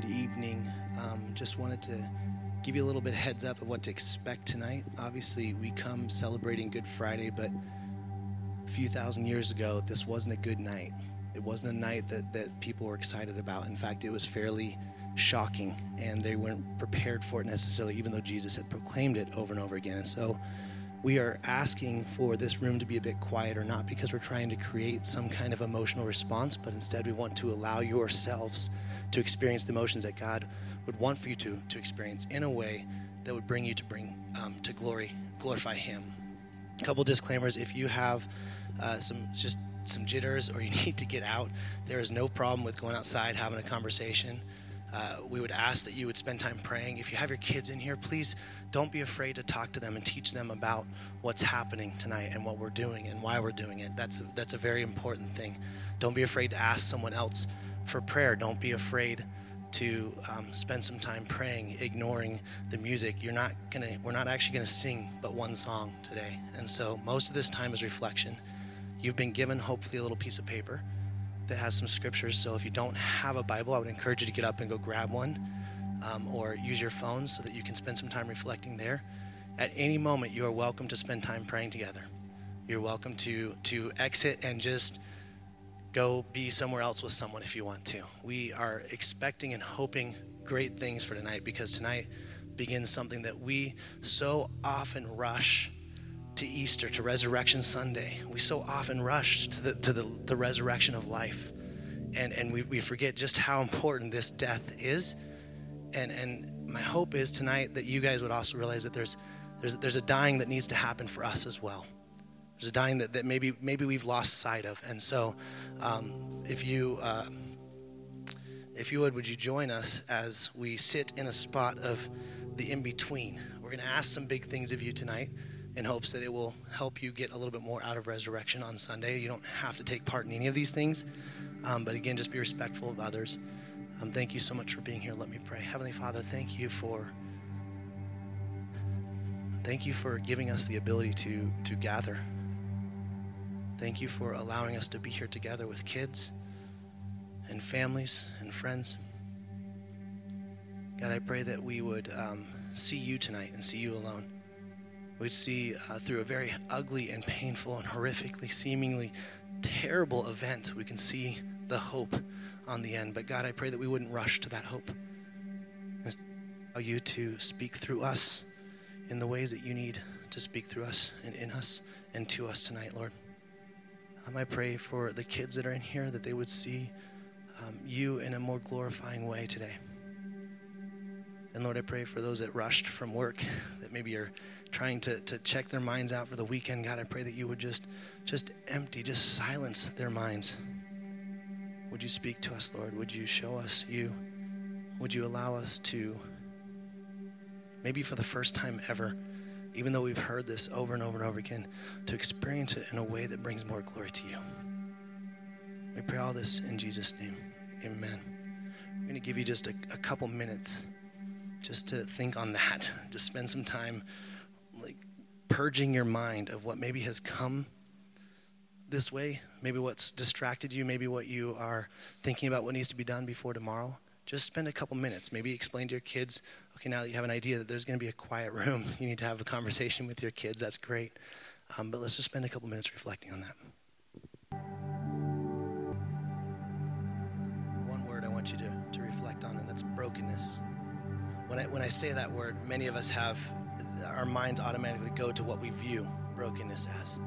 Good evening. Um, just wanted to give you a little bit heads up of what to expect tonight. Obviously, we come celebrating Good Friday, but a few thousand years ago, this wasn't a good night. It wasn't a night that, that people were excited about. In fact, it was fairly shocking, and they weren't prepared for it necessarily, even though Jesus had proclaimed it over and over again. And so, we are asking for this room to be a bit quieter, not because we're trying to create some kind of emotional response, but instead we want to allow yourselves to experience the emotions that God would want for you to, to experience in a way that would bring you to bring um, to glory, glorify Him. A couple disclaimers: if you have uh, some just some jitters or you need to get out, there is no problem with going outside having a conversation. Uh, we would ask that you would spend time praying. If you have your kids in here, please don't be afraid to talk to them and teach them about what's happening tonight and what we're doing and why we're doing it. That's a, that's a very important thing. Don't be afraid to ask someone else for prayer. Don't be afraid to um, spend some time praying, ignoring the music. You're not gonna. We're not actually gonna sing but one song today, and so most of this time is reflection. You've been given hopefully a little piece of paper that has some scriptures. So if you don't have a Bible, I would encourage you to get up and go grab one, um, or use your phone so that you can spend some time reflecting there. At any moment, you are welcome to spend time praying together. You're welcome to to exit and just go be somewhere else with someone if you want to. We are expecting and hoping great things for tonight because tonight begins something that we so often rush to Easter, to Resurrection Sunday. We so often rush to the, to the, the resurrection of life. And, and we, we forget just how important this death is. And, and my hope is tonight that you guys would also realize that there's, there's, there's a dying that needs to happen for us as well. There's a dying that, that maybe, maybe we've lost sight of. And so um, if you uh, if you would, would you join us as we sit in a spot of the in between? We're going to ask some big things of you tonight in hopes that it will help you get a little bit more out of resurrection on Sunday. You don't have to take part in any of these things, um, but again, just be respectful of others. Um, thank you so much for being here. Let me pray. Heavenly Father, thank you for thank you for giving us the ability to to gather Thank you for allowing us to be here together with kids and families and friends. God, I pray that we would um, see you tonight and see you alone. We'd see uh, through a very ugly and painful and horrifically, seemingly terrible event, we can see the hope on the end. But God, I pray that we wouldn't rush to that hope. Allow you to speak through us in the ways that you need to speak through us and in us and to us tonight, Lord. Um, I pray for the kids that are in here that they would see um, you in a more glorifying way today. And Lord, I pray for those that rushed from work, that maybe are trying to, to check their minds out for the weekend. God, I pray that you would just, just empty, just silence their minds. Would you speak to us, Lord? Would you show us you? Would you allow us to, maybe for the first time ever, even though we've heard this over and over and over again, to experience it in a way that brings more glory to you. We pray all this in Jesus' name. Amen. I'm going to give you just a, a couple minutes just to think on that. Just spend some time like purging your mind of what maybe has come this way, maybe what's distracted you, maybe what you are thinking about what needs to be done before tomorrow. Just spend a couple minutes. Maybe explain to your kids okay, now that you have an idea that there's going to be a quiet room, you need to have a conversation with your kids. That's great. Um, but let's just spend a couple minutes reflecting on that. One word I want you to, to reflect on, and that's brokenness. When I, when I say that word, many of us have our minds automatically go to what we view brokenness as.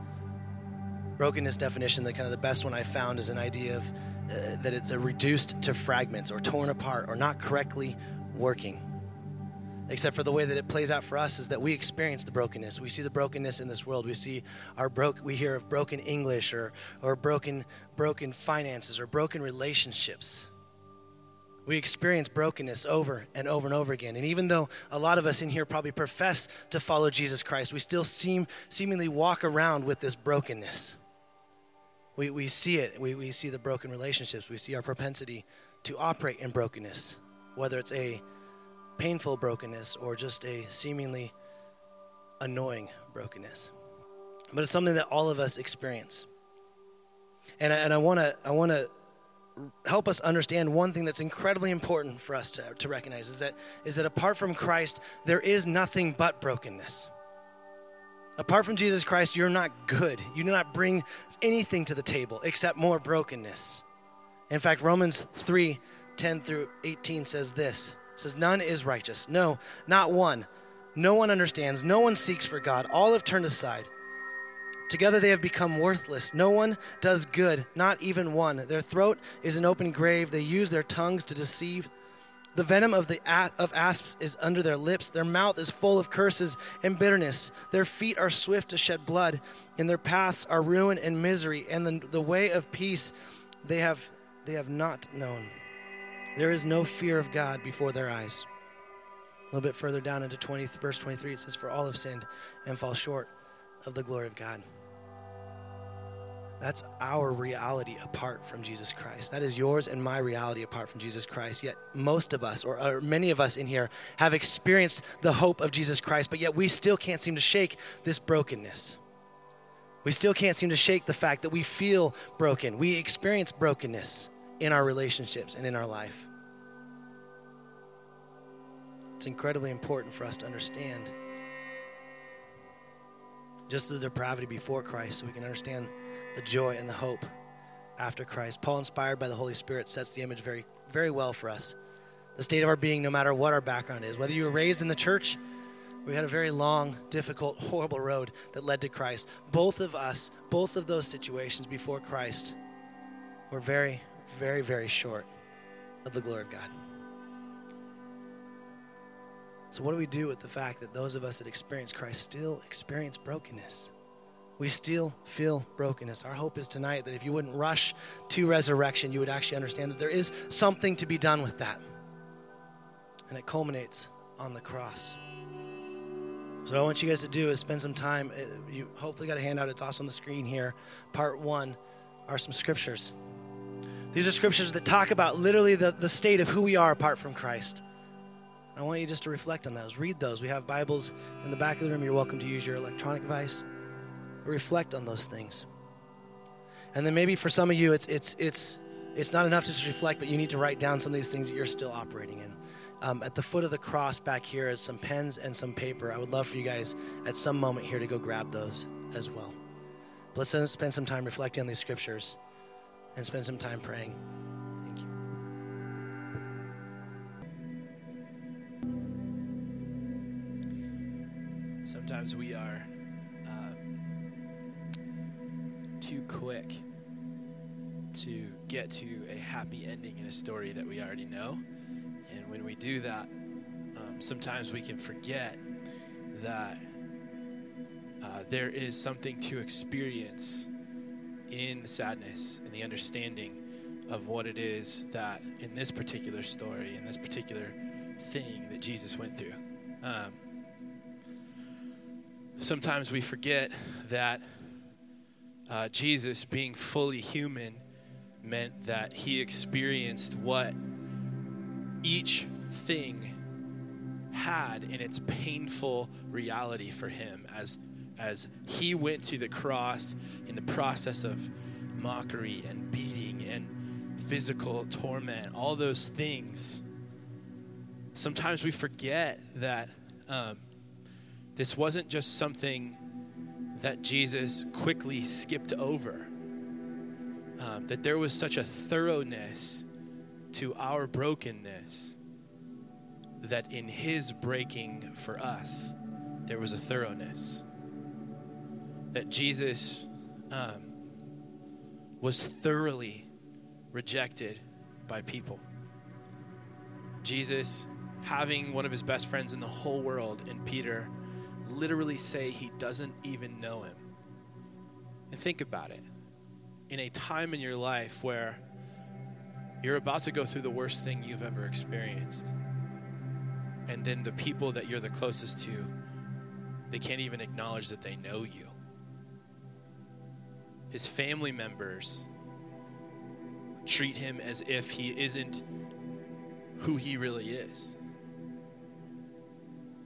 Brokenness definition, the kind of the best one I found is an idea of uh, that it's reduced to fragments or torn apart or not correctly working except for the way that it plays out for us is that we experience the brokenness. We see the brokenness in this world. We see our broke we hear of broken English or or broken broken finances or broken relationships. We experience brokenness over and over and over again. And even though a lot of us in here probably profess to follow Jesus Christ, we still seem seemingly walk around with this brokenness. We, we see it. We, we see the broken relationships. We see our propensity to operate in brokenness, whether it's a painful brokenness or just a seemingly annoying brokenness. But it's something that all of us experience. And I, and I want to I want to help us understand one thing that's incredibly important for us to, to recognize is that, is that apart from Christ, there is nothing but brokenness. Apart from Jesus Christ, you're not good. You do not bring anything to the table except more brokenness. In fact, Romans 3 10 through 18 says this it says, None is righteous. No, not one. No one understands. No one seeks for God. All have turned aside. Together they have become worthless. No one does good, not even one. Their throat is an open grave. They use their tongues to deceive. The venom of the of asps is under their lips. Their mouth is full of curses and bitterness. Their feet are swift to shed blood, and their paths are ruin and misery. And the, the way of peace they have they have not known. There is no fear of God before their eyes. A little bit further down into 20, verse 23, it says, For all have sinned and fall short of the glory of God. That's our reality apart from Jesus Christ. That is yours and my reality apart from Jesus Christ. Yet, most of us, or, or, many of us in here, have experienced the hope of Jesus Christ, but yet we still can't seem to shake this brokenness. We still can't seem to shake the fact that we feel broken. We experience brokenness in our relationships and in our life. It's incredibly important for us to understand just the depravity before Christ so we can understand the joy and the hope after Christ. Paul, inspired by the Holy Spirit, sets the image very, very well for us. The state of our being, no matter what our background is. Whether you were raised in the church, we had a very long, difficult, horrible road that led to Christ. Both of us, both of those situations before Christ, were very, very, very short of the glory of God. So, what do we do with the fact that those of us that experience Christ still experience brokenness? we still feel brokenness. Our hope is tonight that if you wouldn't rush to resurrection, you would actually understand that there is something to be done with that. And it culminates on the cross. So, what I want you guys to do is spend some time. Uh, you hopefully got a handout, it's also on the screen here. Part one are some scriptures. These are scriptures that talk about literally the, the state of who we are apart from Christ. I want you just to reflect on those. Read those. We have Bibles in the back of the room. You're welcome to use your electronic device reflect on those things. And then maybe for some of you, it's, it's, it's, it's not enough to just reflect, but you need to write down some of these things that you're still operating in. Um, at the foot of the cross back here is some pens and some paper. I would love for you guys at some moment here to go grab those as well. But let's spend some time reflecting on these scriptures and spend some time praying. Thank you. Sometimes we are too quick to get to a happy ending in a story that we already know. And when we do that, um, sometimes we can forget that uh, there is something to experience in the sadness and the understanding of what it is that in this particular story, in this particular thing that Jesus went through. Um, sometimes we forget that uh, Jesus, being fully human, meant that he experienced what each thing had in its painful reality for him as as he went to the cross in the process of mockery and beating and physical torment all those things sometimes we forget that um, this wasn't just something that Jesus quickly skipped over. Um, that there was such a thoroughness to our brokenness that in his breaking for us, there was a thoroughness. That Jesus um, was thoroughly rejected by people. Jesus, having one of his best friends in the whole world, in Peter, literally say he doesn't even know him. And think about it. In a time in your life where you're about to go through the worst thing you've ever experienced, and then the people that you're the closest to, they can't even acknowledge that they know you. His family members treat him as if he isn't who he really is.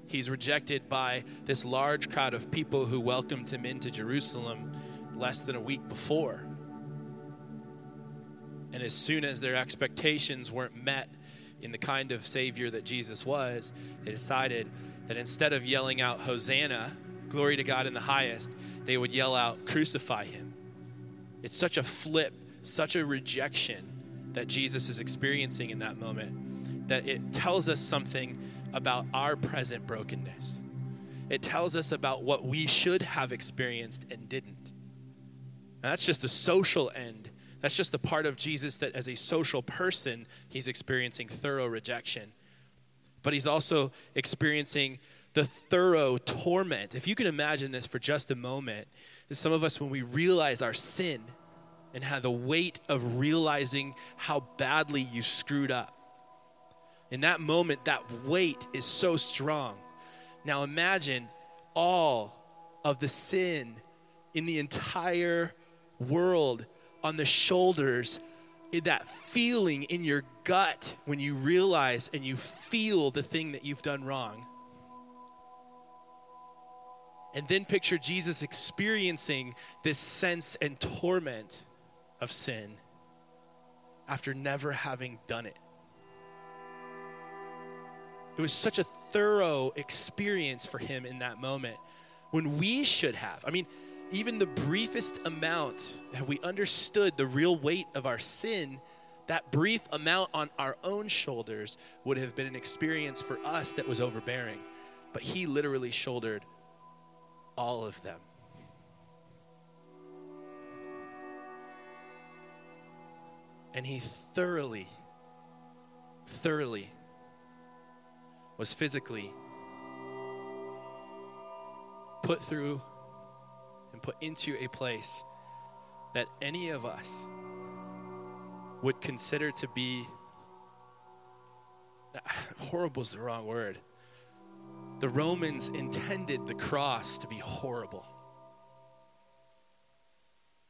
He's rejected by this large crowd of people who welcomed him into Jerusalem less than a week before. And as soon as their expectations weren't met in the kind of Savior that Jesus was, they decided that instead of yelling out, Hosanna, glory to God in the highest, they would yell out, Crucify him. It's such a flip, such a rejection that Jesus is experiencing in that moment that it tells us something about our present brokenness. It tells us about what we should have experienced and didn't. And that's just the social end. That's just the part of Jesus that, as a social person, he's experiencing thorough rejection. But he's also experiencing the thorough torment. If you can imagine this for just a moment, that some of us, when we realize our sin and have the weight of realizing how badly you screwed up, in that moment, that weight is so strong. Now imagine all of the sin in the entire world on the shoulders, that feeling in your gut when you realize and you feel the thing that you've done wrong. And then picture Jesus experiencing this sense and torment of sin after never having done it. It was such a thorough experience for him in that moment when we should have. I mean, even the briefest amount, have we understood the real weight of our sin, that brief amount on our own shoulders would have been an experience for us that was overbearing. But he literally shouldered all of them. And he thoroughly, thoroughly was physically put through and put into a place that any of us would consider to be horrible is the wrong word. The Romans intended the cross to be horrible.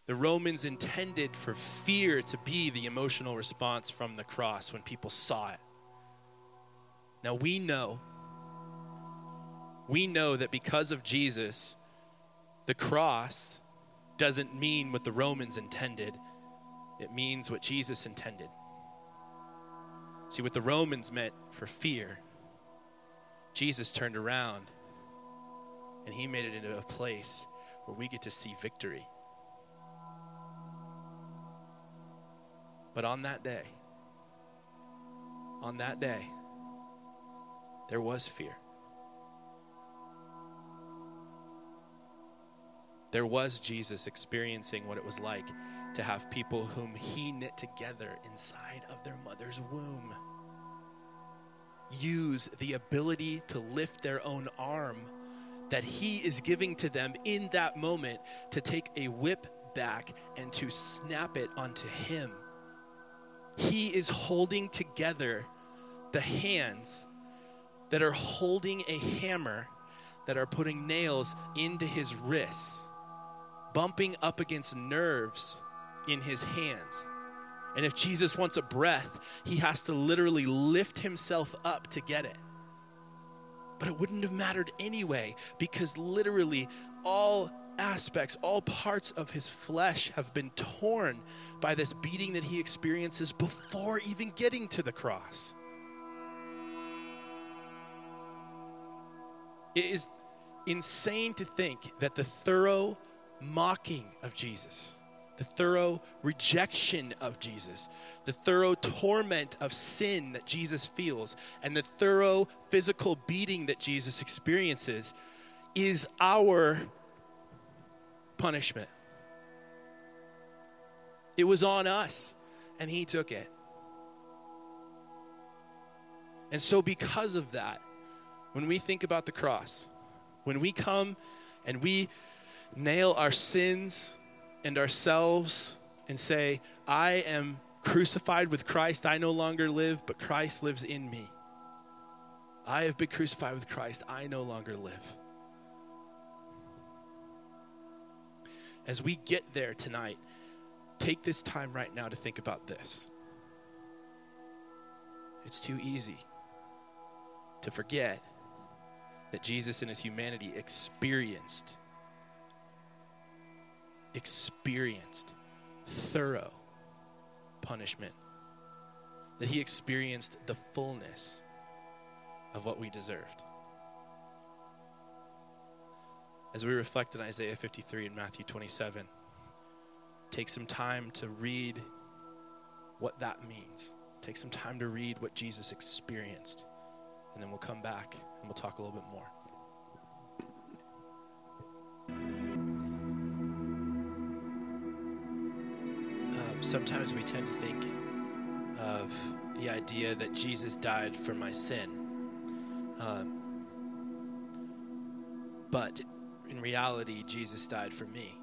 The Romans intended for fear to be the emotional response from the cross when people saw it. Now we know, we know that because of Jesus, the cross doesn't mean what the Romans intended, it means what Jesus intended. See, what the Romans meant for fear, Jesus turned around and he made it into a place where we get to see victory. But on that day, on that day, there was fear. There was Jesus experiencing what it was like to have people whom he knit together inside of their mother's womb use the ability to lift their own arm that he is giving to them in that moment to take a whip back and to snap it onto him. He is holding together the hands that are holding a hammer that are putting nails into his wrists, bumping up against nerves in his hands. And if Jesus wants a breath, he has to literally lift himself up to get it. But it wouldn't have mattered anyway because literally all aspects, all parts of his flesh have been torn by this beating that he experiences before even getting to the cross. It is insane to think that the thorough mocking of Jesus, the thorough rejection of Jesus, the thorough torment of sin that Jesus feels, and the thorough physical beating that Jesus experiences is our punishment. It was on us, and He took it. And so, because of that, when we think about the cross, when we come and we nail our sins and ourselves and say, I am crucified with Christ, I no longer live, but Christ lives in me. I have been crucified with Christ, I no longer live. As we get there tonight, take this time right now to think about this. It's too easy to forget that Jesus in his humanity experienced experienced thorough punishment, that he experienced the fullness of what we deserved. As we reflect on Isaiah 53 and Matthew 27, take some time to read what that means. Take some time to read what Jesus experienced, and then we'll come back and we'll talk a little bit more. Sometimes we tend to think of the idea that Jesus died for my sin. Um, but in reality, Jesus died for me.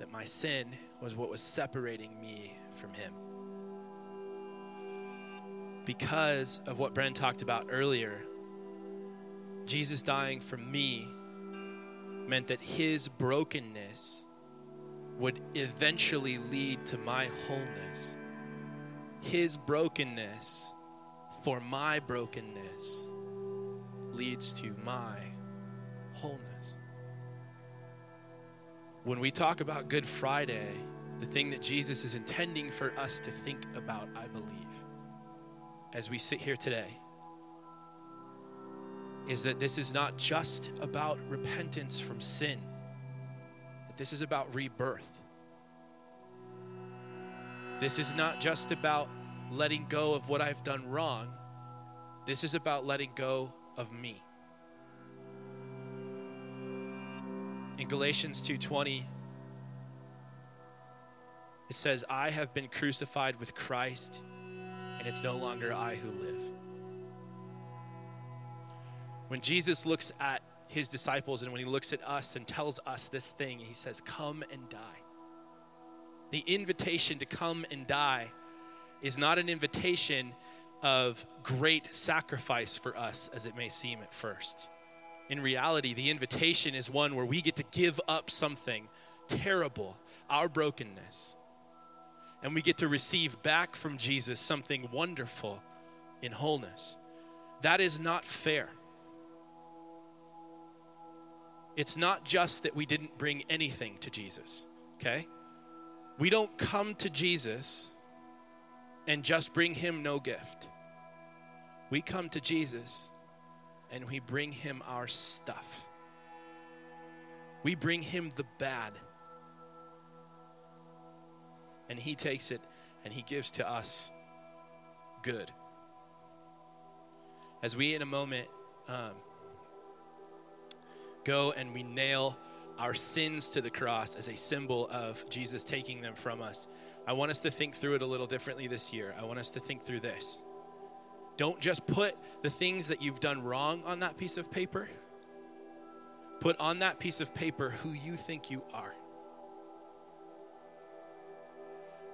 That my sin was what was separating me from Him. Because of what Bren talked about earlier, Jesus dying for me meant that His brokenness would eventually lead to my wholeness. His brokenness for my brokenness leads to my wholeness. When we talk about Good Friday, the thing that Jesus is intending for us to think about, I believe, as we sit here today, is that this is not just about repentance from sin, this is about rebirth. This is not just about letting go of what I've done wrong. This is about letting go of me. In Galatians 2:20 it says, "I have been crucified with Christ, and it's no longer I who live." When Jesus looks at his disciples and when he looks at us and tells us this thing, he says, "Come and die." The invitation to come and die is not an invitation of great sacrifice for us as it may seem at first. In reality, the invitation is one where we get to give up something terrible, our brokenness, and we get to receive back from Jesus something wonderful in wholeness. That is not fair. It's not just that we didn't bring anything to Jesus, okay? We don't come to Jesus and just bring him no gift. We come to Jesus and we bring him our stuff. We bring him the bad. And he takes it and he gives to us good. As we, in a moment, um, go and we nail our sins to the cross as a symbol of Jesus taking them from us, I want us to think through it a little differently this year. I want us to think through this. Don't just put the things that you've done wrong on that piece of paper. Put on that piece of paper who you think you are.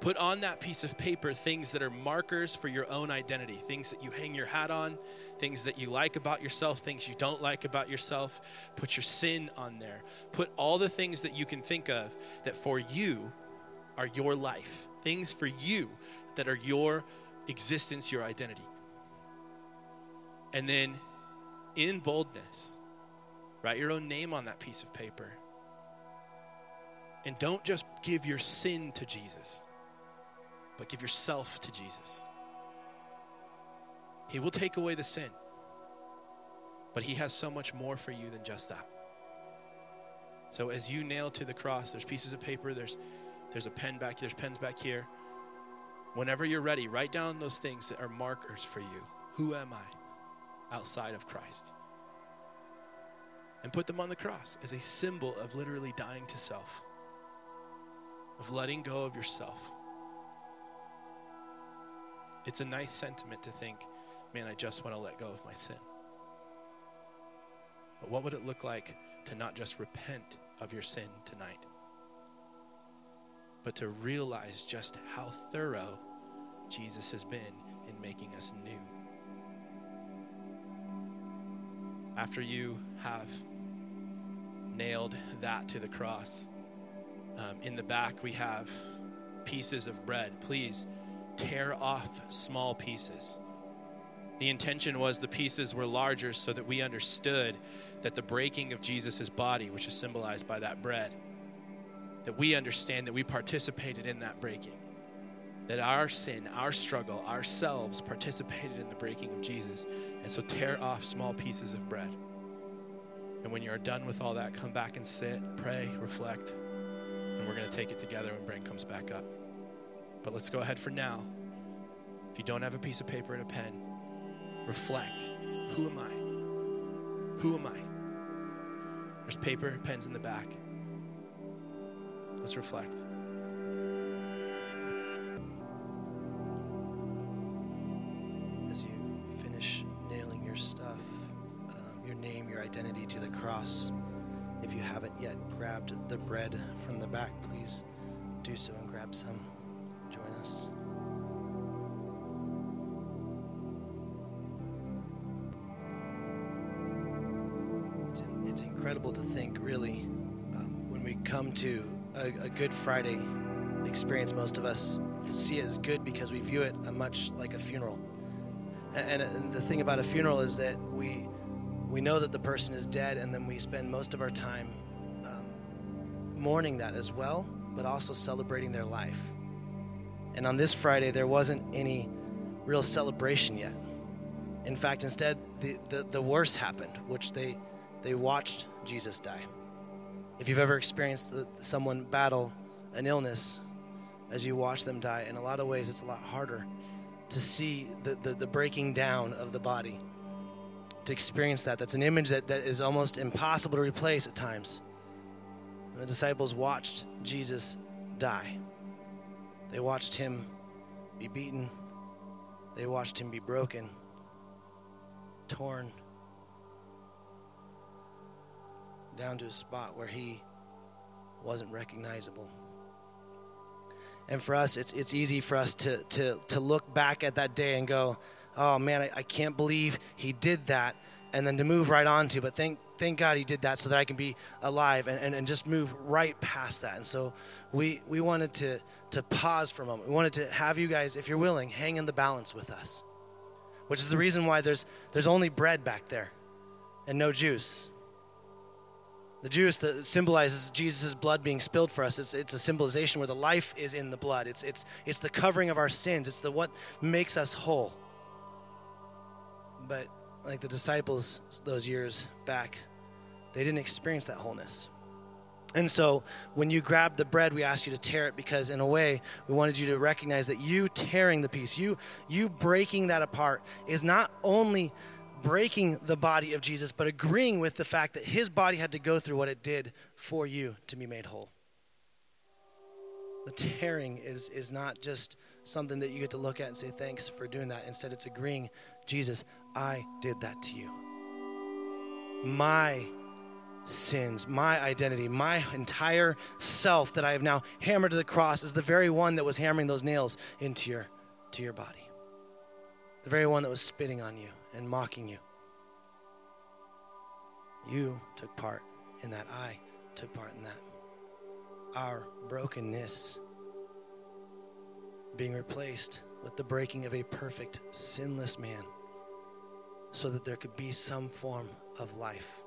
Put on that piece of paper things that are markers for your own identity, things that you hang your hat on, things that you like about yourself, things you don't like about yourself. Put your sin on there. Put all the things that you can think of that for you are your life, things for you that are your existence, your identity. And then in boldness, write your own name on that piece of paper. And don't just give your sin to Jesus but give yourself to Jesus. He will take away the sin, but He has so much more for you than just that. So as you nail to the cross, there's pieces of paper, there's there's a pen back, here, there's pens back here. Whenever you're ready, write down those things that are markers for you. Who am I outside of Christ? And put them on the cross as a symbol of literally dying to self, of letting go of yourself. It's a nice sentiment to think, man, I just want to let go of my sin. But what would it look like to not just repent of your sin tonight, but to realize just how thorough Jesus has been in making us new? After you have nailed that to the cross, um, in the back we have pieces of bread. Please tear off small pieces. The intention was the pieces were larger so that we understood that the breaking of Jesus' body, which is symbolized by that bread, that we understand that we participated in that breaking. that our sin, our struggle, ourselves participated in the breaking of Jesus. And so tear off small pieces of bread. And when you're done with all that, come back and sit, pray, reflect, and we're going to take it together when Bren comes back up. But let's go ahead for now. If you don't have a piece of paper and a pen, reflect. Who am I? Who am I? There's paper, and pens in the back. Let's reflect. As you finish nailing your stuff, um, your name, your identity to the cross, if you haven't yet grabbed the bread from the back, please do so and grab some. Us. It's, in, it's incredible to think, really, um, when we come to a, a Good Friday experience, most of us see it as good because we view it much like a funeral. And, and the thing about a funeral is that we we know that the person is dead, and then we spend most of our time um, mourning that as well, but also celebrating their life. And on this Friday, there wasn't any real celebration yet. In fact, instead, the, the, the worst happened, which they, they watched Jesus die. If you've ever experienced someone battle an illness as you watch them die, in a lot of ways, it's a lot harder to see the, the, the breaking down of the body to experience that. That's an image that, that is almost impossible to replace at times. And the disciples watched Jesus die. They watched him be beaten, they watched him be broken, torn, down to a spot where he wasn't recognizable. And for us, it's, it's easy for us to, to, to look back at that day and go, oh man, I, I can't believe he did that, and then to move right on to, but thank, thank God he did that so that I can be alive and, and, and just move right past that. And so we, we wanted to, to pause for a moment. We wanted to have you guys, if you're willing, hang in the balance with us, which is the reason why there's, there's only bread back there and no juice. The juice that symbolizes Jesus' blood being spilled for us. It's, it's a symbolization where the life is in the blood. It's, it's, it's the covering of our sins. It's the what makes us whole. But like the disciples those years back, they didn't experience that wholeness. And so when you grab the bread, we ask you to tear it because in a way, we wanted you to recognize that you tearing the piece, you you breaking that apart is not only breaking the body of Jesus, but agreeing with the fact that his body had to go through what it did for you to be made whole. The tearing is, is not just something that you get to look at and say, thanks for doing that. Instead, it's agreeing, Jesus, I did that to you. My sins, my identity, my entire self that I have now hammered to the cross is the very one that was hammering those nails into your, to your body. The very one that was spitting on you and mocking you. You took part in that. I took part in that. Our brokenness being replaced with the breaking of a perfect, sinless man so that there could be some form of life.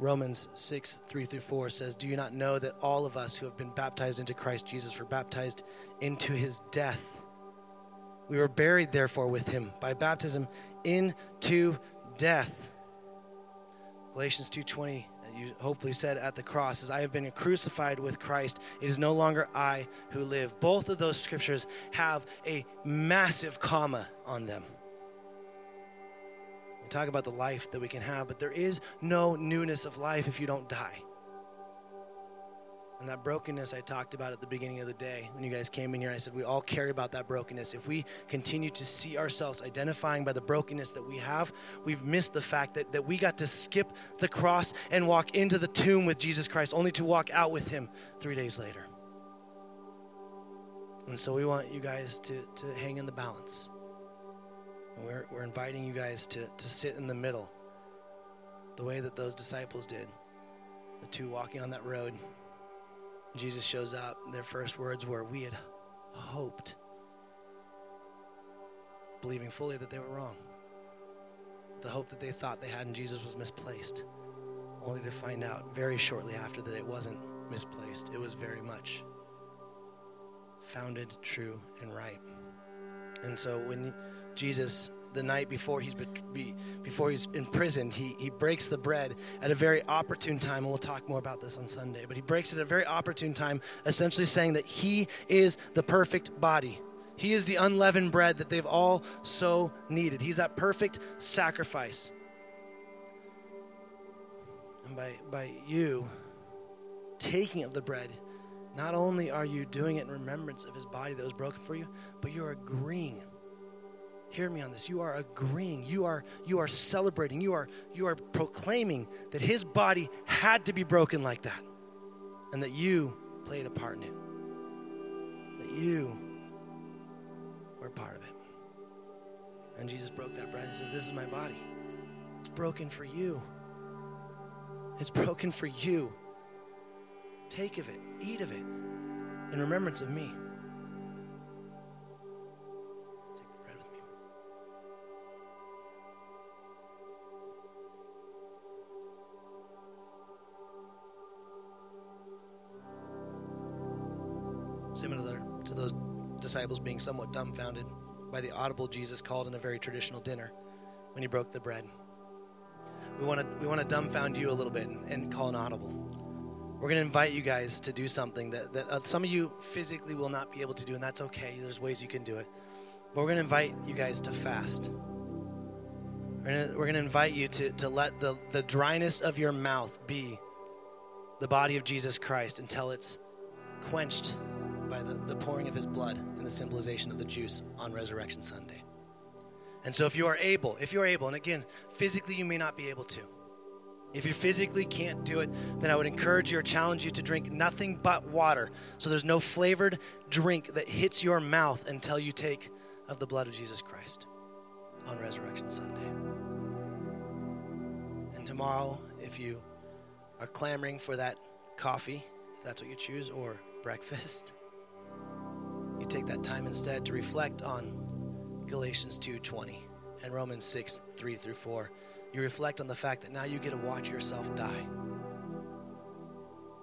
Romans 6, 3 through 4 says, Do you not know that all of us who have been baptized into Christ Jesus were baptized into his death? We were buried, therefore, with him by baptism into death. Galatians 2:20, you hopefully said at the cross, is I have been crucified with Christ, it is no longer I who live. Both of those scriptures have a massive comma on them. Talk about the life that we can have, but there is no newness of life if you don't die. And that brokenness I talked about at the beginning of the day when you guys came in here, I said we all carry about that brokenness. If we continue to see ourselves identifying by the brokenness that we have, we've missed the fact that, that we got to skip the cross and walk into the tomb with Jesus Christ, only to walk out with him three days later. And so we want you guys to, to hang in the balance. And we're, we're inviting you guys to, to sit in the middle, the way that those disciples did. The two walking on that road Jesus shows up. Their first words were, We had hoped, believing fully that they were wrong. The hope that they thought they had in Jesus was misplaced, only to find out very shortly after that it wasn't misplaced. It was very much founded, true, and right. And so when Jesus, the night before he's be, before he's imprisoned, he, he breaks the bread at a very opportune time, and we'll talk more about this on Sunday. But he breaks it at a very opportune time, essentially saying that he is the perfect body. He is the unleavened bread that they've all so needed. He's that perfect sacrifice. And by, by you taking of the bread, not only are you doing it in remembrance of his body that was broken for you, but you're agreeing. Hear me on this. You are agreeing. You are you are celebrating. You are you are proclaiming that his body had to be broken like that. And that you played a part in it. That you were part of it. And Jesus broke that bread and says, This is my body. It's broken for you. It's broken for you. Take of it, eat of it, in remembrance of me. Similar to those disciples being somewhat dumbfounded by the audible Jesus called in a very traditional dinner when he broke the bread. We want to we want to dumbfound you a little bit and, and call an audible. We're going to invite you guys to do something that, that uh, some of you physically will not be able to do, and that's okay. There's ways you can do it. But we're going to invite you guys to fast. We're going to invite you to, to let the, the dryness of your mouth be the body of Jesus Christ until it's quenched the, pouring of his blood and the symbolization of the juice on Resurrection Sunday. And so, if you are able, if you are able, and again, physically you may not be able to, if you physically can't do it, then I would encourage you or challenge you to drink nothing but water. So there's no flavored drink that hits your mouth until you take of the blood of Jesus Christ on Resurrection Sunday. And tomorrow, if you are clamoring for that coffee, if that's what you choose, or breakfast, you take that time instead to reflect on Galatians 2:20 and Romans 6, 3 through 4 you reflect on the fact that now you get to watch yourself die.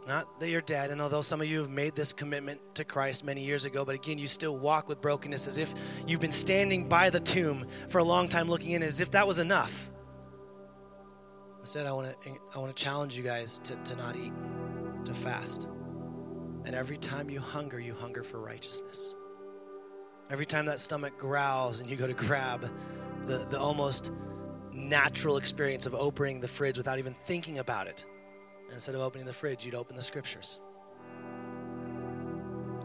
Not that you're dead, and although some of you have made this commitment to Christ many years ago, but again, you still walk with brokenness as if you've been standing by the tomb for a long time looking in, as if that was enough. Instead, I want to I want to challenge you guys to, to not eat, to fast. And every time you hunger, you hunger for righteousness. Every time that stomach growls and you go to grab the, the almost natural experience of opening the fridge without even thinking about it. Instead of opening the fridge, you'd open the scriptures.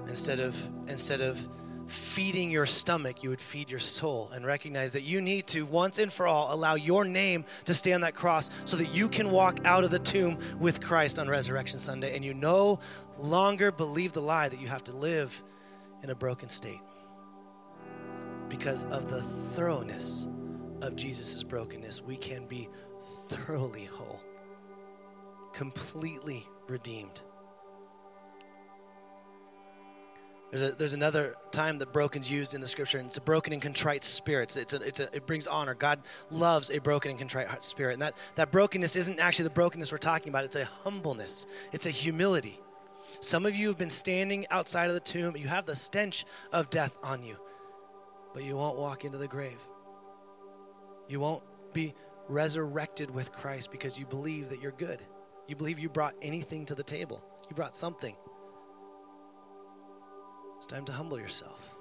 Instead of instead of feeding your stomach, you would feed your soul. And recognize that you need to once and for all allow your name to stay on that cross so that you can walk out of the tomb with Christ on Resurrection Sunday. And you no longer believe the lie that you have to live in a broken state because of the thoroughness of Jesus' brokenness, we can be thoroughly whole, completely redeemed. There's, a, there's another time that broken's used in the scripture, and it's a broken and contrite spirit. It's a, it's a, it brings honor. God loves a broken and contrite spirit. And that, that brokenness isn't actually the brokenness we're talking about, it's a humbleness, it's a humility. Some of you have been standing outside of the tomb, you have the stench of death on you, but you won't walk into the grave. You won't be resurrected with Christ because you believe that you're good. You believe you brought anything to the table, you brought something. It's time to humble yourself.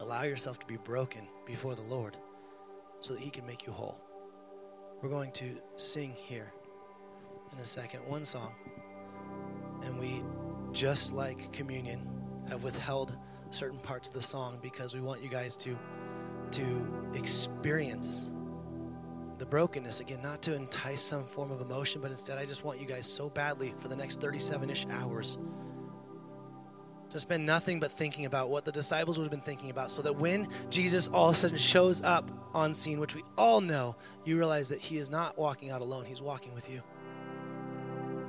Allow yourself to be broken before the Lord so that He can make you whole. We're going to sing here in a second one song. And we, just like communion, have withheld certain parts of the song because we want you guys to to experience the brokenness again, not to entice some form of emotion, but instead, I just want you guys so badly for the next 37 ish hours to spend nothing but thinking about what the disciples would have been thinking about, so that when Jesus all of a sudden shows up on scene, which we all know, you realize that he is not walking out alone, he's walking with you.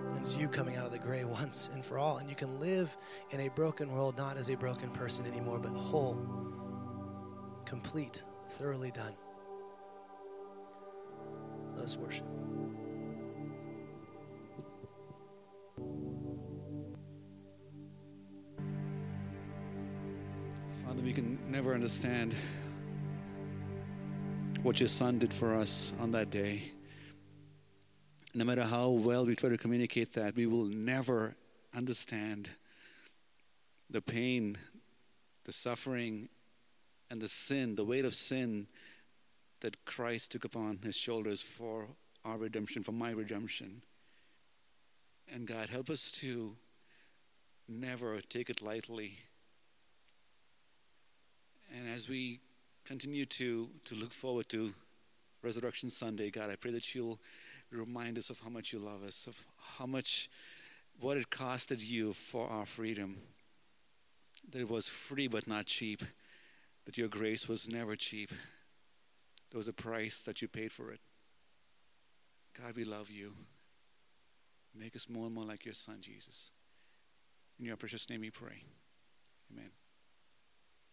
And it's you coming out of the gray once and for all. And you can live in a broken world, not as a broken person anymore, but whole complete, thoroughly done. Let's worship. Never understand what your son did for us on that day. No matter how well we try to communicate that, we will never understand the pain, the suffering, and the sin, the weight of sin that Christ took upon his shoulders for our redemption, for my redemption. And God, help us to never take it lightly. And as we continue to, to look forward to Resurrection Sunday, God, I pray that you'll remind us of how much you love us, of how much, what it costed you for our freedom. That it was free but not cheap, that your grace was never cheap. There was a price that you paid for it. God, we love you. Make us more and more like your Son, Jesus. In your precious name we pray. Amen.